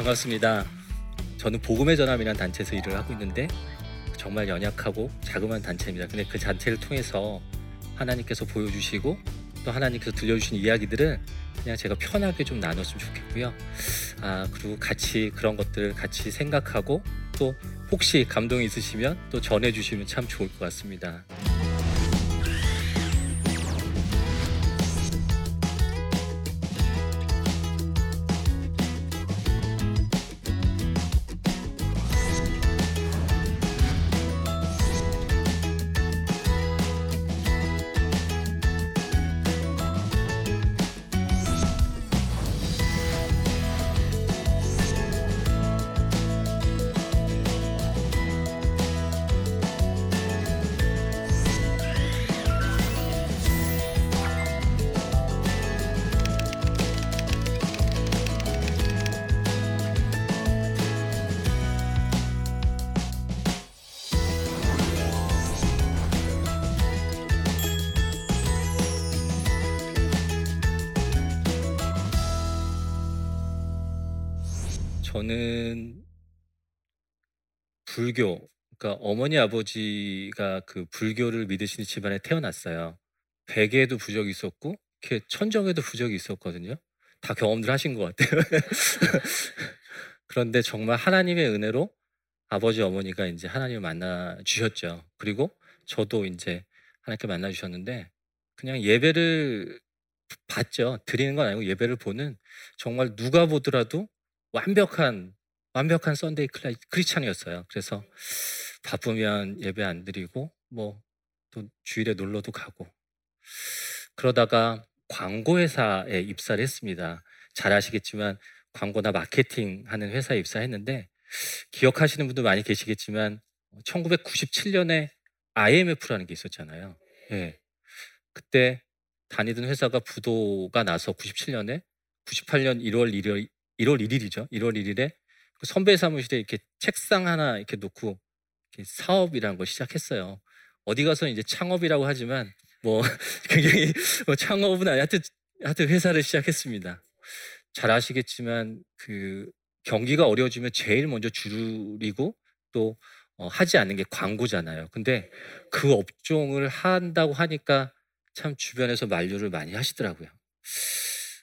반갑습니다. 저는 복음의 전함이라는 단체에서 일을 하고 있는데 정말 연약하고 자그마한 단체입니다. 근데 그 단체를 통해서 하나님께서 보여주시고 또 하나님께서 들려주신 이야기들을 그냥 제가 편하게 좀 나눴으면 좋겠고요. 아 그리고 같이 그런 것들 같이 생각하고 또 혹시 감동이 있으시면 또 전해주시면 참 좋을 것 같습니다. 저는 불교, 그러니까 어머니 아버지가 그 불교를 믿으시는 집안에 태어났어요. 베개에도 부적이 있었고, 이렇게 천정에도 부적이 있었거든요. 다 경험들 하신 것 같아요. 그런데 정말 하나님의 은혜로 아버지 어머니가 이제 하나님을 만나 주셨죠. 그리고 저도 이제 하나님께 만나 주셨는데 그냥 예배를 받죠. 드리는 건 아니고 예배를 보는 정말 누가 보더라도 완벽한 완벽한 Sunday Chri- Christian이었어요. 그래서 바쁘면 예배 안 드리고 뭐 또 주일에 놀러도 가고 그러다가 광고 회사에 입사를 했습니다. 잘 아시겠지만 광고나 마케팅 하는 회사에 입사했는데 기억하시는 분도 많이 계시겠지만 1997년에 IMF라는 게 있었잖아요. 예. 그때 다니던 회사가 부도가 나서 97년에 98년 1월 1일 1월 1일이죠. 1월 1일에 그 선배 사무실에 이렇게 책상 하나 이렇게 놓고 이렇게 사업이라는 걸 시작했어요. 어디 가서 이제 창업이라고 하지만 뭐 굉장히 뭐 창업은 아니 하여튼 하여튼 회사를 시작했습니다. 잘 아시겠지만 그 경기가 어려워지면 제일 먼저 줄이고 또 어, 하지 않는 게 광고잖아요. 근데 그 업종을 한다고 하니까 참 주변에서 만류를 많이 하시더라고요.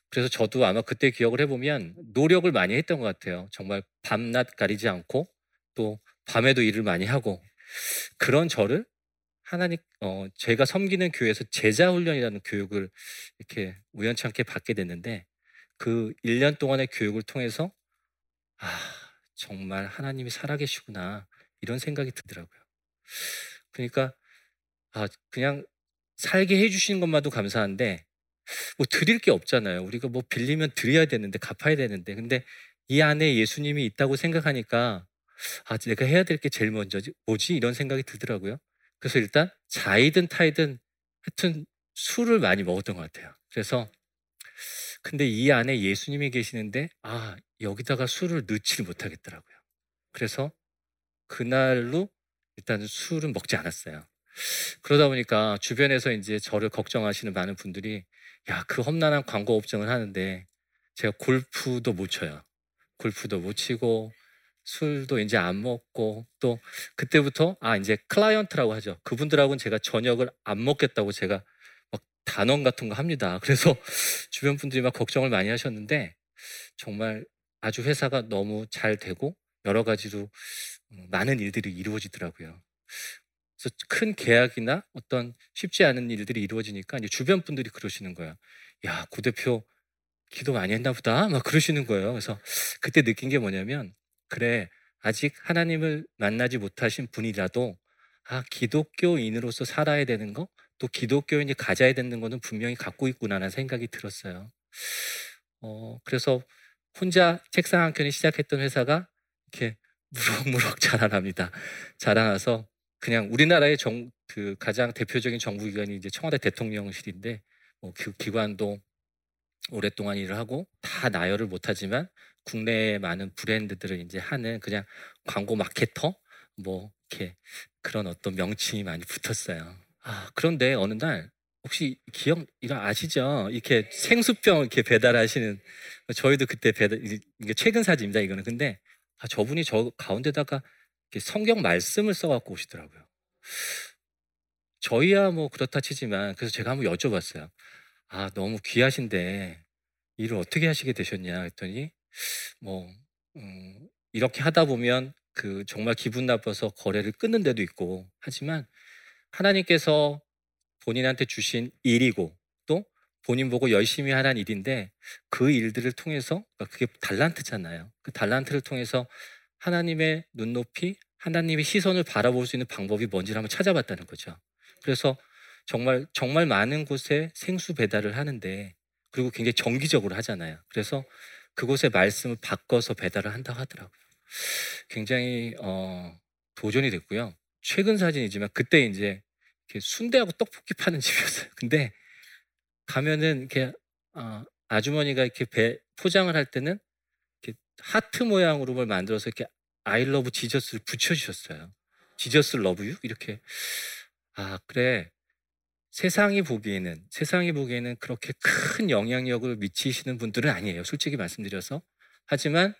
그래서 저도 아마 그때 기억을 해보면 노력을 많이 했던 것 같아요. 정말 밤낮 가리지 않고 또 밤에도 일을 많이 하고 그런 저를 하나님 어 제가 섬기는 교회에서 제자 훈련이라는 교육을 이렇게 우연찮게 받게 됐는데 그 1년 동안의 교육을 통해서 아 정말 하나님이 살아계시구나 이런 생각이 들더라고요. 그러니까 아 그냥 살게 해주시는 것만도 감사한데 뭐 드릴 게 없잖아요. 우리가 뭐 빌리면 드려야 되는데 갚아야 되는데 근데 이 안에 예수님이 있다고 생각하니까 아 내가 해야 될 게 제일 먼저지 뭐지 이런 생각이 들더라고요. 그래서 일단 자이든 타이든 하여튼 술을 많이 먹었던 것 같아요. 그래서 근데 이 안에 예수님이 계시는데 아 여기다가 술을 넣지를 못하겠더라고요. 그래서 그날로 일단 술은 먹지 않았어요. 그러다 보니까 주변에서 이제 저를 걱정하시는 많은 분들이 야, 그 험난한 광고 업종을 하는데 제가 골프도 못 쳐요. 골프도 못 치고 술도 이제 안 먹고 또 그때부터 아 이제 클라이언트라고 하죠. 그분들하고는 제가 저녁을 안 먹겠다고 제가 막 단언 같은 거 합니다. 그래서 주변 분들이 막 걱정을 많이 하셨는데 정말 아주 회사가 너무 잘 되고 여러 가지로 음, 많은 일들이 이루어지더라고요. 그래서 큰 계약이나 어떤 쉽지 않은 일들이 이루어지니까 이제 주변 분들이 그러시는 거예요. 야, 고 대표 기도 많이 했나 보다. 막 그러시는 거예요. 그래서 그때 느낀 게 뭐냐면 그래 아직 하나님을 만나지 못하신 분이라도 아 기독교인으로서 살아야 되는 거, 또 기독교인이 가져야 되는 거는 분명히 갖고 있구나라는 생각이 들었어요. 어 그래서 혼자 책상 한 켠에 시작했던 회사가 이렇게 무럭무럭 자라납니다. 자라나서 그냥 우리나라의 정, 그 가장 대표적인 정부 기관이 이제 청와대 대통령실인데 뭐 그 기관도 오랫동안 일을 하고 다 나열을 못하지만 국내에 많은 브랜드들을 이제 하는 그냥 광고 마케터 뭐 이렇게 그런 어떤 명칭이 많이 붙었어요. 아 그런데 어느 날 혹시 기억 이거 아시죠? 이렇게 생수병 이렇게 배달하시는 저희도 그때 배달 이게 최근 사진입니다. 이거는 근데 아, 저분이 저 가운데다가 성경 말씀을 써갖고 오시더라고요. 저희야 뭐 그렇다 치지만 그래서 제가 한번 여쭤봤어요. 아 너무 귀하신데 일을 어떻게 하시게 되셨냐 했더니 뭐 음, 이렇게 하다 보면 그 정말 기분 나빠서 거래를 끊는 데도 있고 하지만 하나님께서 본인한테 주신 일이고 또 본인 보고 열심히 하는 일인데 그 일들을 통해서 그러니까 그게 달란트잖아요. 그 달란트를 통해서 하나님의 눈높이, 하나님의 시선을 바라볼 수 있는 방법이 뭔지를 한번 찾아봤다는 거죠. 그래서 정말 정말 많은 곳에 생수 배달을 하는데 그리고 굉장히 정기적으로 하잖아요. 그래서 그곳의 말씀을 바꿔서 배달을 한다고 하더라고요. 굉장히 어, 도전이 됐고요. 최근 사진이지만 그때 이제 순대하고 떡볶이 파는 집이었어요. 근데 가면은 이렇게 어, 아주머니가 이렇게 배 포장을 할 때는 하트 모양으로 뭘 만들어서 이렇게 I love Jesus를 붙여주셨어요. Jesus love you 이렇게 아 그래 세상이 보기에는 세상이 보기에는 그렇게 큰 영향력을 미치시는 분들은 아니에요. 솔직히 말씀드려서 하지만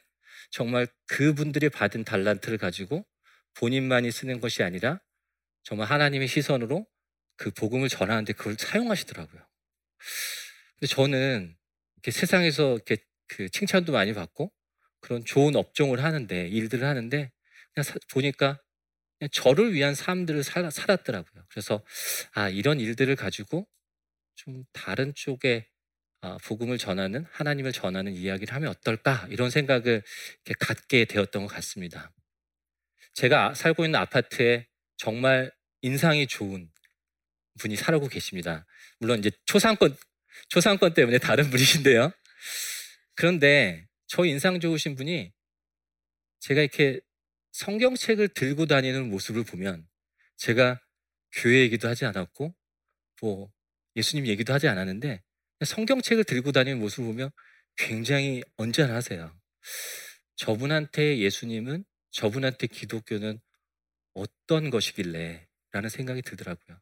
정말 그분들이 받은 달란트를 가지고 본인만이 쓰는 것이 아니라 정말 하나님의 시선으로 그 복음을 전하는데 그걸 사용하시더라고요. 근데 저는 이렇게 세상에서 이렇게 그 칭찬도 많이 받고 그런 좋은 업종을 하는데 일들을 하는데 그냥 사, 보니까 그냥 저를 위한 삶들을 살, 살았더라고요. 그래서 아 이런 일들을 가지고 좀 다른 쪽에 아, 복음을 전하는 하나님을 전하는 이야기를 하면 어떨까 이런 생각을 갖게 되었던 것 같습니다. 제가 살고 있는 아파트에 정말 인상이 좋은 분이 살고 계십니다. 물론 이제 초상권 초상권 때문에 다른 분이신데요. 그런데 저 인상 좋으신 분이 제가 이렇게 성경책을 들고 다니는 모습을 보면 제가 교회 얘기도 하지 않았고 뭐 예수님 얘기도 하지 않았는데 성경책을 들고 다니는 모습을 보면 굉장히 언짢아하세요. 저분한테 예수님은 저분한테 기독교는 어떤 것이길래 라는 생각이 들더라고요.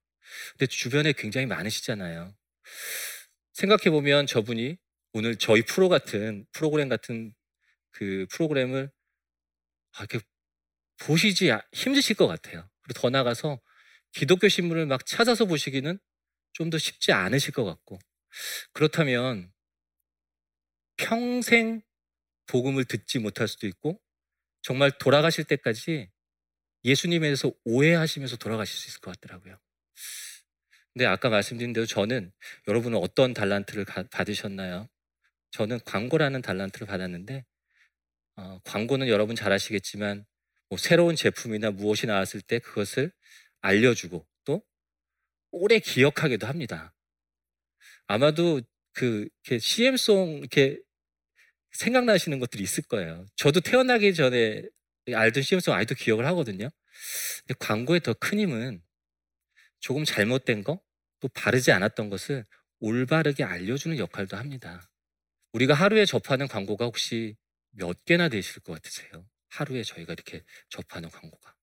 근데 주변에 굉장히 많으시잖아요. 생각해보면 저분이 오늘 저희 프로 같은, 프로그램 같은 그 프로그램을 아, 보시지 아, 힘드실 것 같아요. 그리고 더 나가서 기독교 신문을 막 찾아서 보시기는 좀 더 쉽지 않으실 것 같고 그렇다면 평생 복음을 듣지 못할 수도 있고 정말 돌아가실 때까지 예수님에 대해서 오해하시면서 돌아가실 수 있을 것 같더라고요. 근데 아까 말씀드린 대로 저는 여러분은 어떤 달란트를 받으셨나요? 저는 광고라는 달란트를 받았는데 어, 광고는 여러분 잘 아시겠지만 뭐 새로운 제품이나 무엇이 나왔을 때 그것을 알려주고 또 오래 기억하기도 합니다. 아마도 그 CM송 이렇게 생각나시는 것들이 있을 거예요. 저도 태어나기 전에 알던 CM송 아직도 기억을 하거든요. 근데 광고의 더 큰 힘은 조금 잘못된 거, 또 바르지 않았던 것을 올바르게 알려주는 역할도 합니다. 우리가 하루에 접하는 광고가 혹시 몇 개나 되실 것 같으세요? 하루에 저희가 이렇게 접하는 광고가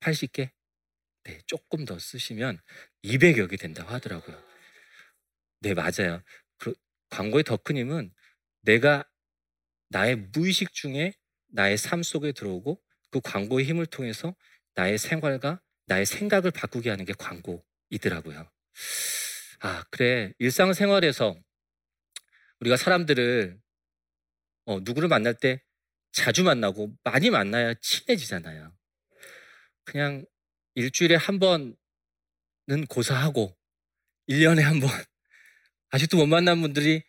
80개? 네, 조금 더 쓰시면 200여 개 된다고 하더라고요. 네, 맞아요. 그 광고의 더큰 힘은 내가 나의 무의식 중에 나의 삶 속에 들어오고 그 광고의 힘을 통해서 나의 생활과 나의 생각을 바꾸게 하는 게 광고이더라고요. 아, 그래. 일상생활에서 우리가 사람들을 어, 누구를 만날 때 자주 만나고 많이 만나야 친해지잖아요. 그냥 일주일에 한 번은 고사하고 1년에 한 번 아직도 못 만난 분들이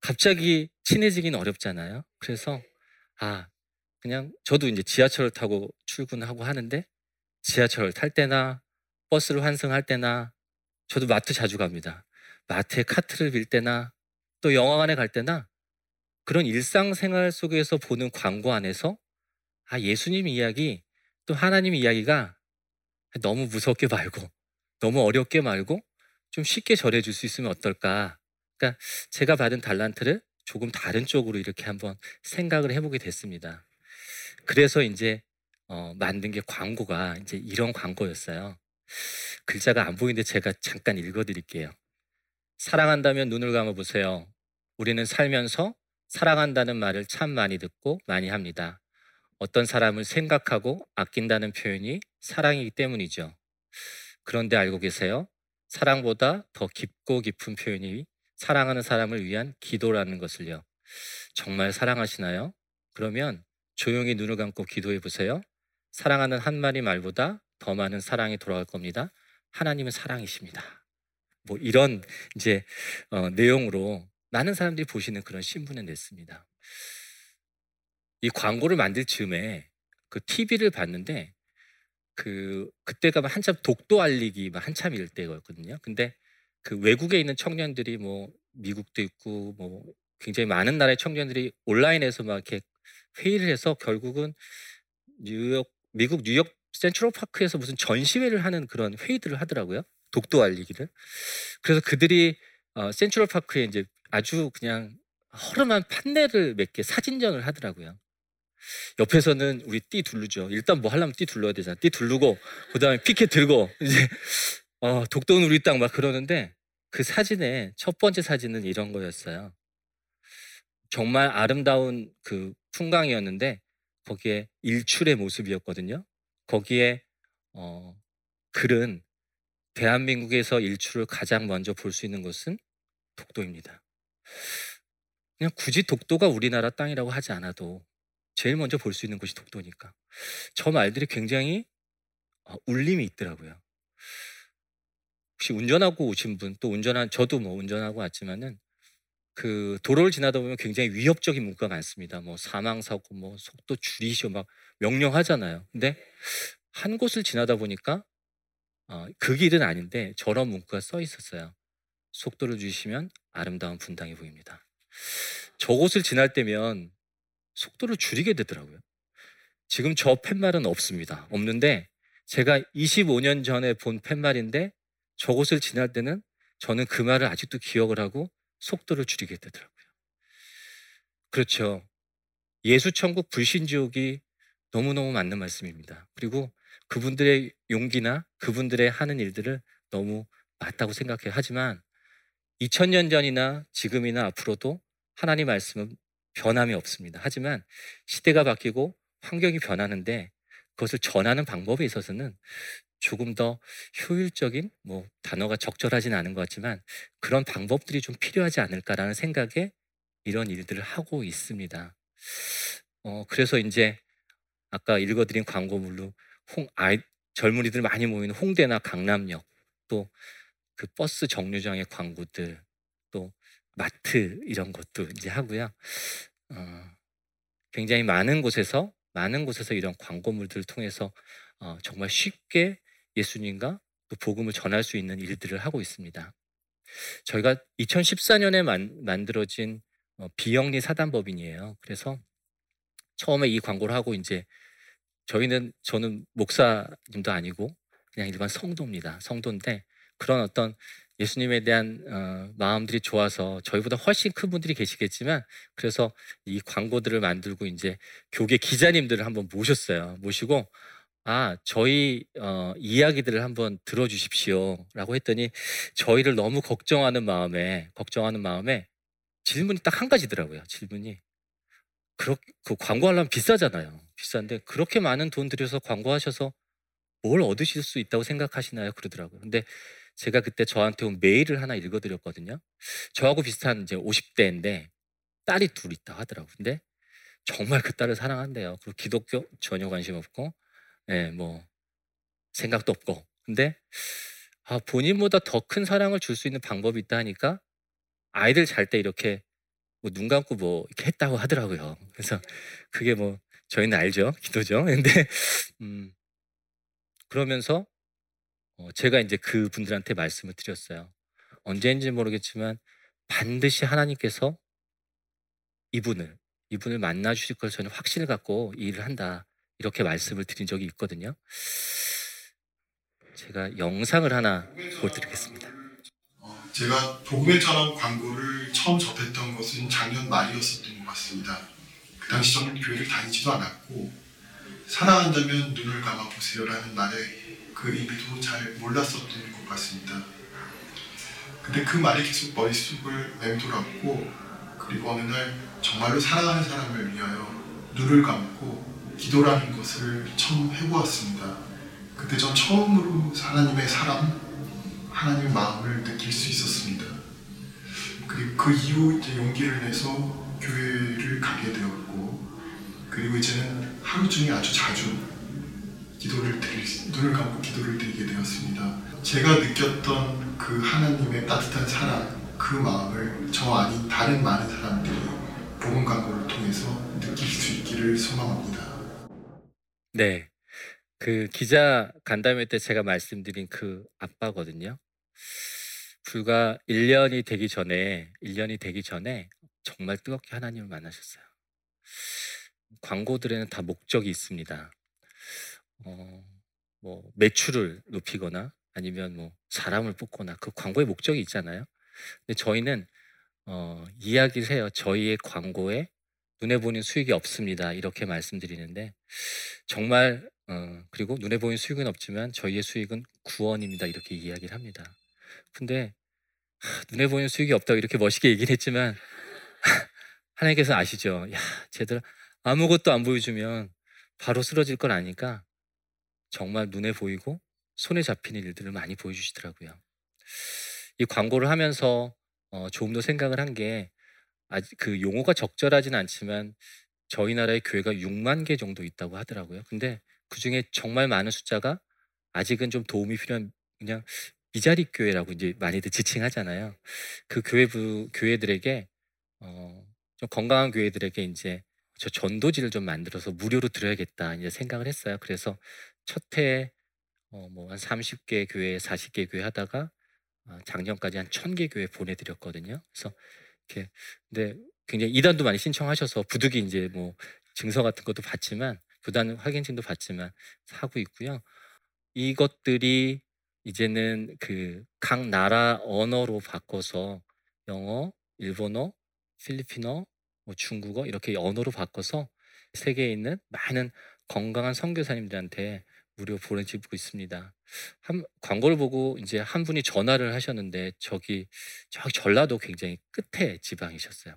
갑자기 친해지기는 어렵잖아요. 그래서 아 그냥 저도 이제 지하철을 타고 출근하고 하는데 지하철을 탈 때나 버스를 환승할 때나 저도 마트 자주 갑니다. 마트에 카트를 빌 때나 또 영화관에 갈 때나 그런 일상생활 속에서 보는 광고 안에서 아, 예수님 이야기 또 하나님 이야기가 너무 무섭게 말고 너무 어렵게 말고 좀 쉽게 전해줄 수 있으면 어떨까. 그러니까 제가 받은 달란트를 조금 다른 쪽으로 이렇게 한번 생각을 해보게 됐습니다. 그래서 이제 어, 만든 게 광고가 이제 이런 광고였어요. 글자가 안 보이는데 제가 잠깐 읽어 드릴게요. 사랑한다면 눈을 감아 보세요. 우리는 살면서 사랑한다는 말을 참 많이 듣고 많이 합니다. 어떤 사람을 생각하고 아낀다는 표현이 사랑이기 때문이죠. 그런데 알고 계세요? 사랑보다 더 깊고 깊은 표현이 사랑하는 사람을 위한 기도라는 것을요. 정말 사랑하시나요? 그러면 조용히 눈을 감고 기도해 보세요. 사랑하는 한 마디 말보다 더 많은 사랑이 돌아올 겁니다. 하나님은 사랑이십니다. 뭐 이런 이제 어, 내용으로 많은 사람들이 보시는 그런 신분을 냈습니다. 이 광고를 만들 즈음에 그 TV를 봤는데 그 그때가 한참 독도 알리기 한참일 때였거든요. 근데 그 외국에 있는 청년들이 뭐 미국도 있고 뭐 굉장히 많은 나라의 청년들이 온라인에서 막 이렇게 회의를 해서 결국은 뉴욕 미국 뉴욕 센트럴 파크에서 무슨 전시회를 하는 그런 회의들을 하더라고요. 독도 알리기를. 그래서 그들이 어, 센트럴 파크에 이제 아주 그냥 허름한 판넬을 몇 개 사진전을 하더라고요. 옆에서는 우리 띠 두르죠. 일단 뭐 하려면 띠 둘러야 되잖아. 띠 두르고 그다음에 피켓 들고 이제 어, 독도는 우리 땅 막 그러는데 그 사진의 첫 번째 사진은 이런 거였어요. 정말 아름다운 그 풍광이었는데 거기에 일출의 모습이었거든요. 거기에 어, 글은 대한민국에서 일출을 가장 먼저 볼 수 있는 곳은 독도입니다. 그냥 굳이 독도가 우리나라 땅이라고 하지 않아도 제일 먼저 볼 수 있는 곳이 독도니까. 저 말들이 굉장히 어, 울림이 있더라고요. 혹시 운전하고 오신 분, 또 운전한, 저도 뭐 운전하고 왔지만은 그 도로를 지나다 보면 굉장히 위협적인 문구가 많습니다. 뭐 사망 사고, 뭐 속도 줄이시오, 막 명령하잖아요. 근데 한 곳을 지나다 보니까 어, 그 길은 아닌데 저런 문구가 써 있었어요. 속도를 주시면 아름다운 분당이 보입니다. 저곳을 지날 때면 속도를 줄이게 되더라고요. 지금 저 팻말은 없습니다. 없는데 제가 25년 전에 본 팻말인데 저곳을 지날 때는 저는 그 말을 아직도 기억을 하고 속도를 줄이게 되더라고요. 그렇죠. 예수천국 불신지옥이 너무너무 맞는 말씀입니다. 그리고 그분들의 용기나 그분들의 하는 일들을 너무 맞다고 생각해요. 하지만 2000년 전이나 지금이나 앞으로도 하나님 말씀은 변함이 없습니다. 하지만 시대가 바뀌고 환경이 변하는데 그것을 전하는 방법에 있어서는 조금 더 효율적인 뭐 단어가 적절하진 않은 것 같지만 그런 방법들이 좀 필요하지 않을까라는 생각에 이런 일들을 하고 있습니다. 어 그래서 이제 아까 읽어드린 광고물로 홍 아이 젊은이들 많이 모이는 홍대나 강남역 또 그 버스 정류장의 광고들 또 마트 이런 것도 이제 하고요. 어, 굉장히 많은 곳에서 많은 곳에서 이런 광고물들을 통해서 어, 정말 쉽게 예수님과 또 복음을 전할 수 있는 일들을 하고 있습니다. 저희가 2014년에 만, 만들어진 어, 비영리 사단법인이에요. 그래서 처음에 이 광고를 하고 이제 저희는 저는 목사님도 아니고 그냥 일반 성도입니다. 성도인데 그런 어떤 예수님에 대한 어, 마음들이 좋아서 저희보다 훨씬 큰 분들이 계시겠지만 그래서 이 광고들을 만들고 이제 교계 기자님들을 한번 모셨어요. 모시고 아 저희 어, 이야기들을 한번 들어주십시오라고 했더니 저희를 너무 걱정하는 마음에 걱정하는 마음에 질문이 딱 한 가지더라고요. 질문이 그렇게 그 광고하려면 비싸잖아요. 비싼데 그렇게 많은 돈 들여서 광고하셔서 뭘 얻으실 수 있다고 생각하시나요? 그러더라고요. 근데 제가 그때 저한테 온 메일을 하나 읽어드렸거든요. 저하고 비슷한 이제 50대인데 딸이 둘 있다 하더라고요. 근데 정말 그 딸을 사랑한대요. 그리고 기독교 전혀 관심 없고, 예, 뭐 생각도 없고. 근데 아, 본인보다 더 큰 사랑을 줄 수 있는 방법이 있다 하니까 아이들 잘 때 이렇게 뭐 눈 감고 뭐 이렇게 했다고 하더라고요. 그래서 그게 뭐 저희는 알죠, 기도죠. 근데 음, 그러면서 어, 제가 이제 그 분들한테 말씀을 드렸어요. 언제인지 모르겠지만 반드시 하나님께서 이분을 이분을 만나 주실 걸 저는 확신을 갖고 일을 한다 이렇게 말씀을 드린 적이 있거든요. 제가 영상을 하나 보여드리겠습니다. 어, 제가 복음의 전환 광고를 처음 접했던 것은 작년 말이었었던 것 같습니다. 그 당시 저는 교회를 다니지도 않았고 사랑한다면 눈을 감아 보세요라는 말에 그 의미도 잘 몰랐었던 것 같습니다. 근데 그 말이 계속 머릿속을 맴돌았고 그리고 어느 날 정말로 사랑하는 사람을 위하여 눈을 감고 기도라는 것을 처음 해보았습니다. 그때 전 처음으로 하나님의 사랑, 하나님의 마음을 느낄 수 있었습니다. 그리고 그 이후 이제 용기를 내서 교회를 가게 되었고 그리고 이제는 하루 중에 아주 자주 기도를 드릴, 눈을 감고 기도를 드리게 되었습니다. 제가 느꼈던 그 하나님의 따뜻한 사랑, 그 마음을 저 아닌 다른 많은 사람들이 복음 광고를 통해서 느낄 수 있기를 소망합니다. 네. 그 기자 간담회 때 제가 말씀드린 그 아빠거든요. 불과 1년이 되기 전에 1년이 되기 전에 정말 뜨겁게 하나님을 만나셨어요. 광고들에는 다 목적이 있습니다. 어, 뭐 매출을 높이거나 아니면 뭐 사람을 뽑거나 그 광고의 목적이 있잖아요. 근데 저희는 어, 이야기를 해요. 저희의 광고에 눈에 보이는 수익이 없습니다. 이렇게 말씀드리는데 정말 어, 그리고 눈에 보이는 수익은 없지만 저희의 수익은 구원입니다. 이렇게 이야기를 합니다. 근데 하, 눈에 보이는 수익이 없다고 이렇게 멋있게 얘기를 했지만 하나님께서 아시죠? 야, 쟤들 아무것도 안 보여주면 바로 쓰러질 걸 아니까 정말 눈에 보이고 손에 잡히는 일들을 많이 보여주시더라고요. 이 광고를 하면서 어, 조금 더 생각을 한 게 아직 그 용어가 적절하진 않지만 저희 나라의 교회가 6만 개 정도 있다고 하더라고요. 근데 그 중에 정말 많은 숫자가 아직은 좀 도움이 필요한 그냥 미자립 교회라고 이제 많이들 지칭하잖아요. 그 교회부 교회들에게 어, 좀 건강한 교회들에게 이제 저 전도지를 좀 만들어서 무료로 드려야겠다 이제 생각을 했어요. 그래서 첫 해에 어, 뭐한 30개 교회, 40개 교회 하다가 어, 작년까지 한 1000개 교회 보내드렸거든요. 그래서 이렇게 근데 굉장히 이단도 많이 신청하셔서 부득이 이제 뭐 증서 같은 것도 받지만 부단 확인증도 받지만 하고 있고요. 이것들이 이제는 그 각 나라 언어로 바꿔서 영어, 일본어, 필리핀어, 뭐 중국어 이렇게 언어로 바꿔서 세계에 있는 많은 건강한 선교사님들한테 무료 보내주고 있습니다. 한 광고를 보고 이제 한 분이 전화를 하셨는데 저기 저기 전라도 굉장히 끝에 지방이셨어요.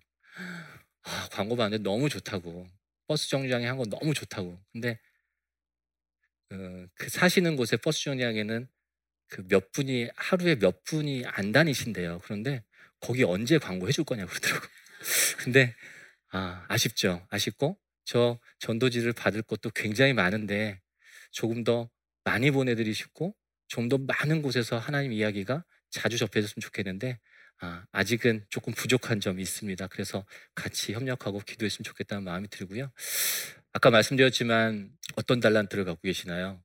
아, 광고 봤는데 너무 좋다고 버스 정류장에 한 거 너무 좋다고. 근데 어, 그 사시는 곳에 버스 정류장에는 그 몇 분이 하루에 몇 분이 안 다니신대요. 그런데 거기 언제 광고 해줄 거냐고 그러더라고. 근데 아, 아쉽죠. 아쉽고 저 전도지를 받을 것도 굉장히 많은데 조금 더 많이 보내드리시고 좀 더 많은 곳에서 하나님 이야기가 자주 접해졌으면 좋겠는데 아, 아직은 조금 부족한 점이 있습니다. 그래서 같이 협력하고 기도했으면 좋겠다는 마음이 들고요. 아까 말씀드렸지만 어떤 달란트를 갖고 계시나요?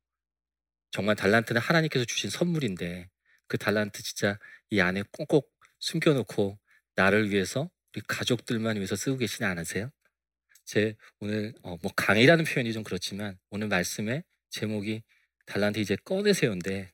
정말 달란트는 하나님께서 주신 선물인데 그 달란트 진짜 이 안에 꼭꼭 숨겨놓고 나를 위해서 우리 가족들만 위해서 쓰고 계시지 않으세요? 제 오늘 어, 뭐 강의라는 표현이 좀 그렇지만 오늘 말씀의 제목이 달란트 이제 꺼내세요인데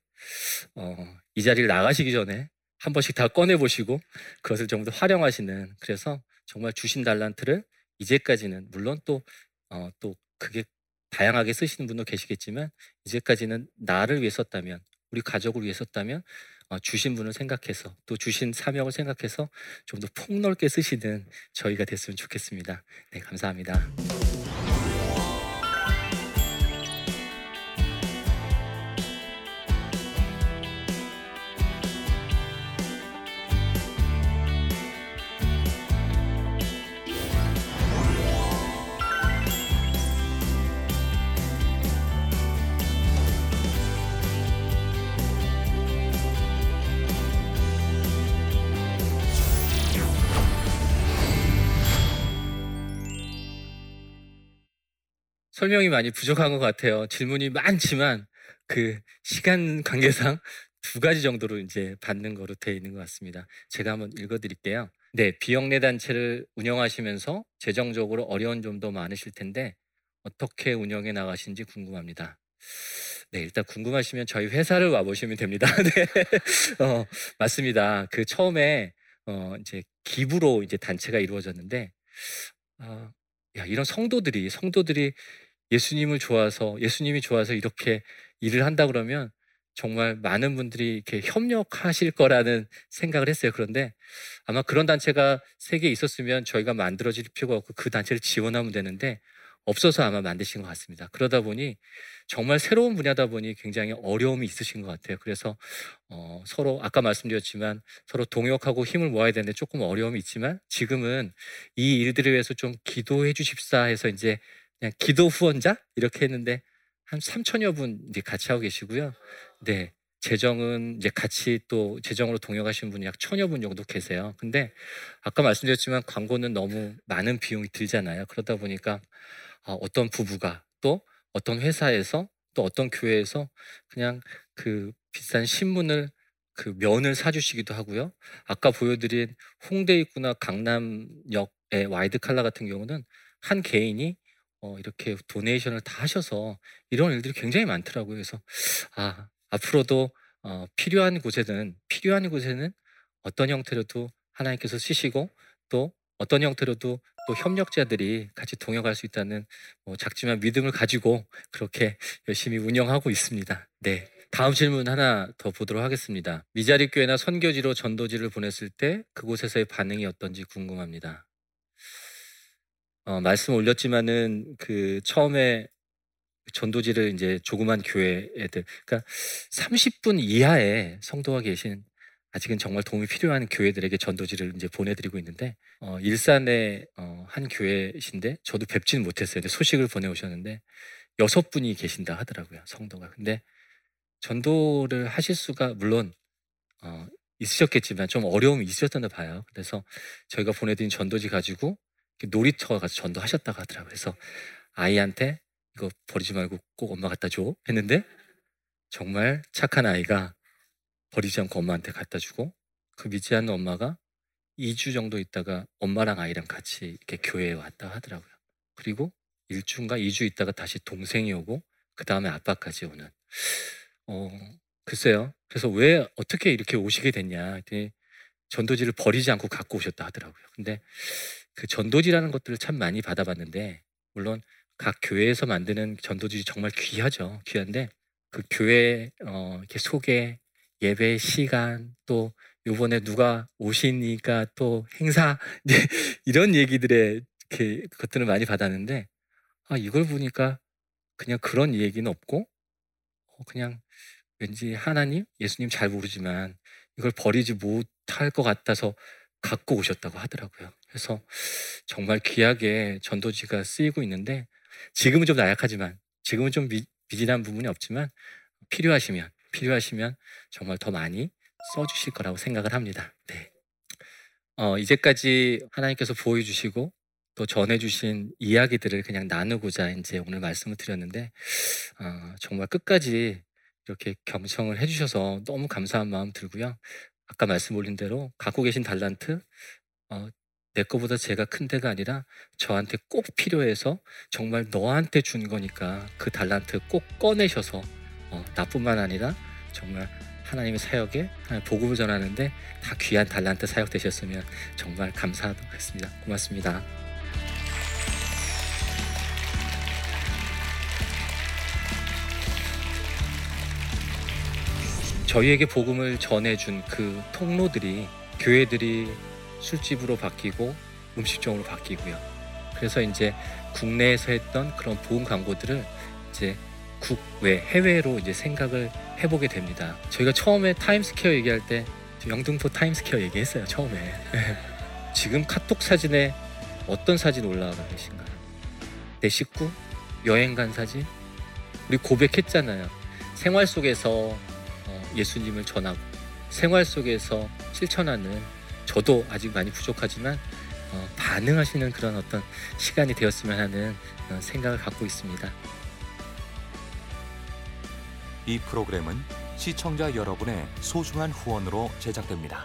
어, 이 자리를 나가시기 전에 한 번씩 다 꺼내 보시고 그것을 좀더 활용하시는 그래서 정말 주신 달란트를 이제까지는 물론 또 어, 또 그게 다양하게 쓰시는 분도 계시겠지만 이제까지는 나를 위해 썼다면 우리 가족을 위해 썼다면 어, 주신 분을 생각해서 또 주신 사명을 생각해서 좀 더 폭넓게 쓰시는 저희가 됐으면 좋겠습니다. 네, 감사합니다. 설명이 많이 부족한 것 같아요. 질문이 많지만 그 시간 관계상 두 가지 정도로 이제 받는 거로 되어 있는 것 같습니다. 제가 한번 읽어드릴게요. 네, 비영리 단체를 운영하시면서 재정적으로 어려운 점도 많으실 텐데 어떻게 운영해 나가신지 궁금합니다. 네, 일단 궁금하시면 저희 회사를 와 보시면 됩니다. 네, 어, 맞습니다. 그 처음에 어, 이제 기부로 이제 단체가 이루어졌는데, 아, 야, 이런 성도들이 성도들이 예수님을 좋아서 예수님이 좋아서 이렇게 일을 한다 그러면 정말 많은 분들이 이렇게 협력하실 거라는 생각을 했어요. 그런데 아마 그런 단체가 세계에 있었으면 저희가 만들어질 필요가 없고 그 단체를 지원하면 되는데 없어서 아마 만드신 것 같습니다. 그러다 보니 정말 새로운 분야다 보니 굉장히 어려움이 있으신 것 같아요. 그래서 어, 서로 아까 말씀드렸지만 서로 동역하고 힘을 모아야 되는데 조금 어려움이 있지만 지금은 이 일들을 위해서 좀 기도해 주십사 해서 이제 그냥 기도 후원자 이렇게 했는데 한 3천여 분 이제 같이 하고 계시고요. 네. 재정은 이제 같이 또 재정으로 동역하신 분이 약 천여 분 정도 계세요. 근데 아까 말씀드렸지만 광고는 너무 많은 비용이 들잖아요. 그러다 보니까 어, 어떤 부부가 또 어떤 회사에서 또 어떤 교회에서 그냥 그 비싼 신문을 그 면을 사주시기도 하고요. 아까 보여드린 홍대 입구나 강남역의 와이드 칼라 같은 경우는 한 개인이 어, 이렇게 donation을 다 하셔서 이런 일들이 굉장히 많더라고요. 그래서 아 앞으로도 어, 필요한 곳에는 필요한 곳에는 어떤 형태로도 하나님께서 쓰시고 또 어떤 형태로도 또 협력자들이 같이 동역할 수 있다는 뭐 작지만 믿음을 가지고 그렇게 열심히 운영하고 있습니다. 네. 다음 질문 하나 더 보도록 하겠습니다. 미자리 교회나 선교지로 전도지를 보냈을 때 그곳에서의 반응이 어떤지 궁금합니다. 어, 말씀 올렸지만은 그 처음에 전도지를 이제 조그만 교회 애들, 그러니까 30분 이하의 성도가 계신 아직은 정말 도움이 필요한 교회들에게 전도지를 이제 보내드리고 있는데 어, 일산의 어, 한 교회신데 저도 뵙지는 못했어요. 근데 소식을 보내오셨는데 여섯 분이 계신다 하더라고요 성도가. 근데 전도를 하실 수가 물론 어, 있으셨겠지만 좀 어려움이 있으셨다나 봐요. 그래서 저희가 보내드린 전도지 가지고 놀이터 가서 전도하셨다고 하더라고요. 그래서 아이한테 이거 버리지 말고 꼭 엄마 갖다 줘 했는데 정말 착한 아이가 버리지 않고 엄마한테 갖다 주고 그 않는 엄마가 2주 정도 있다가 엄마랑 아이랑 같이 이렇게 교회에 왔다 하더라고요. 그리고 1주인가 2주 있다가 다시 동생이 오고 그 다음에 아빠까지 오는. 어, 글쎄요. 그래서 왜 어떻게 이렇게 오시게 됐냐 했더니 전도지를 버리지 않고 갖고 오셨다 하더라고요. 근데 그 전도지라는 것들을 참 많이 받아봤는데 물론 각 교회에서 만드는 전도지 정말 귀하죠. 귀한데 그 교회 어, 이렇게 소개 예배 시간 또 요번에 누가 오시니까 또 행사 이런 얘기들의 이렇게 것들을 많이 받았는데 아 이걸 보니까 그냥 그런 얘기는 없고 어, 그냥 왠지 하나님 예수님 잘 모르지만 이걸 버리지 못할 것 같아서 갖고 오셨다고 하더라고요. 그래서 정말 귀하게 전도지가 쓰이고 있는데 지금은 좀 나약하지만 지금은 좀 미, 미진한 부분이 없지만 필요하시면 필요하시면 정말 더 많이 써주실 거라고 생각을 합니다. 네. 어, 이제까지 하나님께서 보여주시고 또 전해주신 이야기들을 그냥 나누고자 이제 오늘 말씀을 드렸는데 어, 정말 끝까지 이렇게 경청을 해주셔서 너무 감사한 마음 들고요. 아까 말씀 올린 대로 갖고 계신 달란트 어, 내 거보다 제가 큰 데가 아니라 저한테 꼭 필요해서 정말 너한테 준 거니까 그 달란트 꼭 꺼내셔서 어, 나뿐만 아니라 정말 하나님의 사역에 하나님 복음을 전하는데 다 귀한 달란트 사역 되셨으면 정말 감사하겠습니다. 고맙습니다. 저희에게 복음을 전해준 그 통로들이 교회들이 술집으로 바뀌고 음식점으로 바뀌고요. 그래서 이제 국내에서 했던 그런 복음 광고들을 이제 국외 해외로 이제 생각을 해보게 됩니다. 저희가 처음에 타임스퀘어 얘기할 때 영등포 타임스퀘어 얘기했어요. 처음에 지금 카톡 사진에 어떤 사진 올라가 계신가요? 내 식구 여행 간 사진 우리 고백했잖아요. 생활 속에서 어, 예수님을 전하고 생활 속에서 실천하는 저도 아직 많이 부족하지만 어, 반응하시는 그런 어떤 시간이 되었으면 하는 어, 생각을 갖고 있습니다. 이 프로그램은 시청자 여러분의 소중한 후원으로 제작됩니다.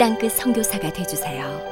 땅끝 선교사가 되주세요.